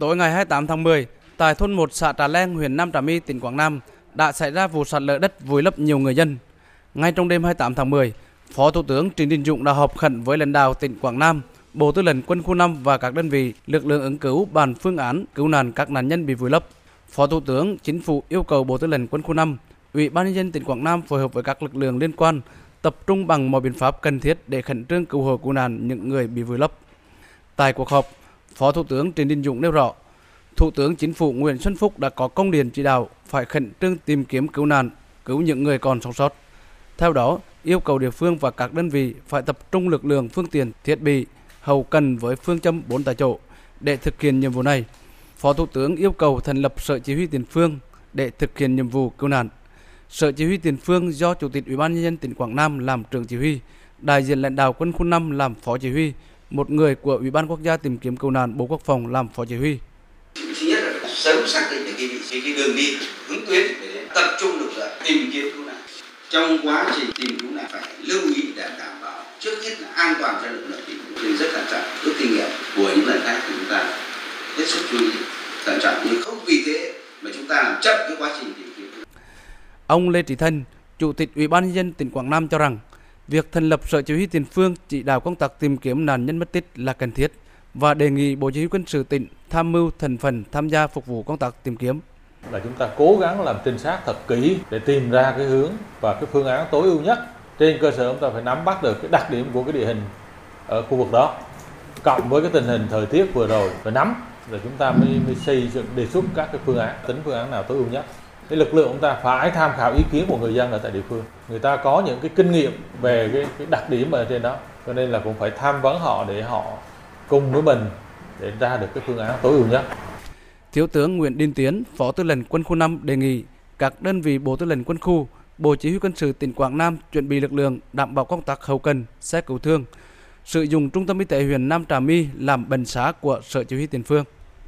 Tối ngày 28 tháng 10, tại thôn 1 xã Trà Leng, huyện Nam Trà My, tỉnh Quảng Nam đã xảy ra vụ sạt lở đất vùi lấp nhiều người dân. Ngay trong đêm 28 tháng 10, Phó Thủ tướng Trịnh Đình Dũng đã họp khẩn với lãnh đạo tỉnh Quảng Nam, Bộ Tư lệnh Quân khu 5 và các đơn vị lực lượng ứng cứu bàn phương án cứu nạn các nạn nhân bị vùi lấp. Phó Thủ tướng Chính phủ yêu cầu Bộ Tư lệnh Quân khu 5, Ủy ban nhân dân tỉnh Quảng Nam phối hợp với các lực lượng liên quan tập trung bằng mọi biện pháp cần thiết để khẩn trương cứu hộ cứu nạn những người bị vùi lấp. Tại cuộc họp, Phó Thủ tướng Trịnh Đình Dũng nêu rõ, Thủ tướng Chính phủ Nguyễn Xuân Phúc đã có công điện chỉ đạo phải khẩn trương tìm kiếm cứu nạn, cứu những người còn sống sót. Theo đó, yêu cầu địa phương và các đơn vị phải tập trung lực lượng, phương tiện, thiết bị, hậu cần với phương châm bốn tại chỗ để thực hiện nhiệm vụ này. Phó Thủ tướng yêu cầu thành lập Sở Chỉ huy tiền phương để thực hiện nhiệm vụ cứu nạn. Sở Chỉ huy tiền phương do Chủ tịch Ủy ban nhân dân tỉnh Quảng Nam làm trưởng chỉ huy, đại diện lãnh đạo quân khu 5 làm phó chỉ huy, một người của Ủy ban quốc gia tìm kiếm cứu nạn Bộ Quốc phòng làm phó chỉ huy. Thứ nhất là sớm xác định được cái vị trí, cái đường đi, hướng tuyến để tập trung lực lượng tìm kiếm cứu nạn. Trong quá trình tìm cứu nạn phải lưu ý để đảm bảo trước hết là an toàn cho lực lượng tìm kiếm rất thận trọng, rút kinh nghiệm của những lần khác thì chúng ta hết sức chú ý thận trọng nhưng không vì thế mà chúng ta làm chậm cái quá trình tìm kiếm. Ông Lê Trí Thanh, Chủ tịch Ủy ban nhân dân tỉnh Quảng Nam cho rằng việc thành lập Sở Chỉ huy Tiền phương chỉ đạo công tác tìm kiếm nạn nhân mất tích là cần thiết và đề nghị Bộ Chỉ huy quân sự tỉnh tham mưu thành phần tham gia phục vụ công tác tìm kiếm. Là chúng ta cố gắng làm trinh sát thật kỹ để tìm ra cái hướng và cái phương án tối ưu nhất. Trên cơ sở chúng ta phải nắm bắt được cái đặc điểm của cái địa hình ở khu vực đó cộng với cái tình hình thời tiết vừa rồi và nắm rồi chúng ta mới, mới xây dựng đề xuất các cái phương án tính phương án nào tối ưu nhất cái lực lượng chúng ta phải tham khảo ý kiến của người dân ở tại địa phương người ta có những cái kinh nghiệm về cái, cái đặc điểm ở trên đó cho nên là cũng phải tham vấn họ để họ cùng với mình để ra được cái phương án tối ưu nhất Thiếu tướng Nguyễn Đình Tiến, Phó Tư lệnh Quân khu 5 đề nghị các đơn vị Bộ Tư lệnh Quân khu, Bộ Chỉ huy Quân sự tỉnh Quảng Nam chuẩn bị lực lượng đảm bảo công tác hậu cần, xe cứu thương, sử dụng trung tâm y tế huyện Nam Trà My làm bệnh xá của Sở Chỉ huy Tiền phương.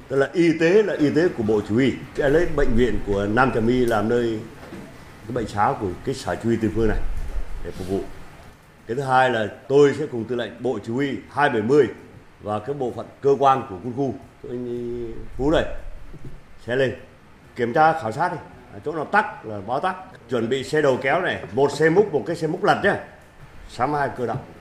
Tức là y tế là y tế của Bộ Chỉ huy, sẽ lấy bệnh viện của Nam Trà My làm nơi cái bệnh xá của cái sở chỉ huy tiền phương này để phục vụ. Cái thứ hai là tôi sẽ cùng tư lệnh Bộ Chỉ huy 270 và cái bộ phận cơ quan của quân khu anh Phú này sẽ lên kiểm tra khảo sát đi. À, chỗ nào tắc là báo tắc. Chuẩn bị xe đầu kéo này một xe múc một cái xe múc lật nhé sắm hai cơ động.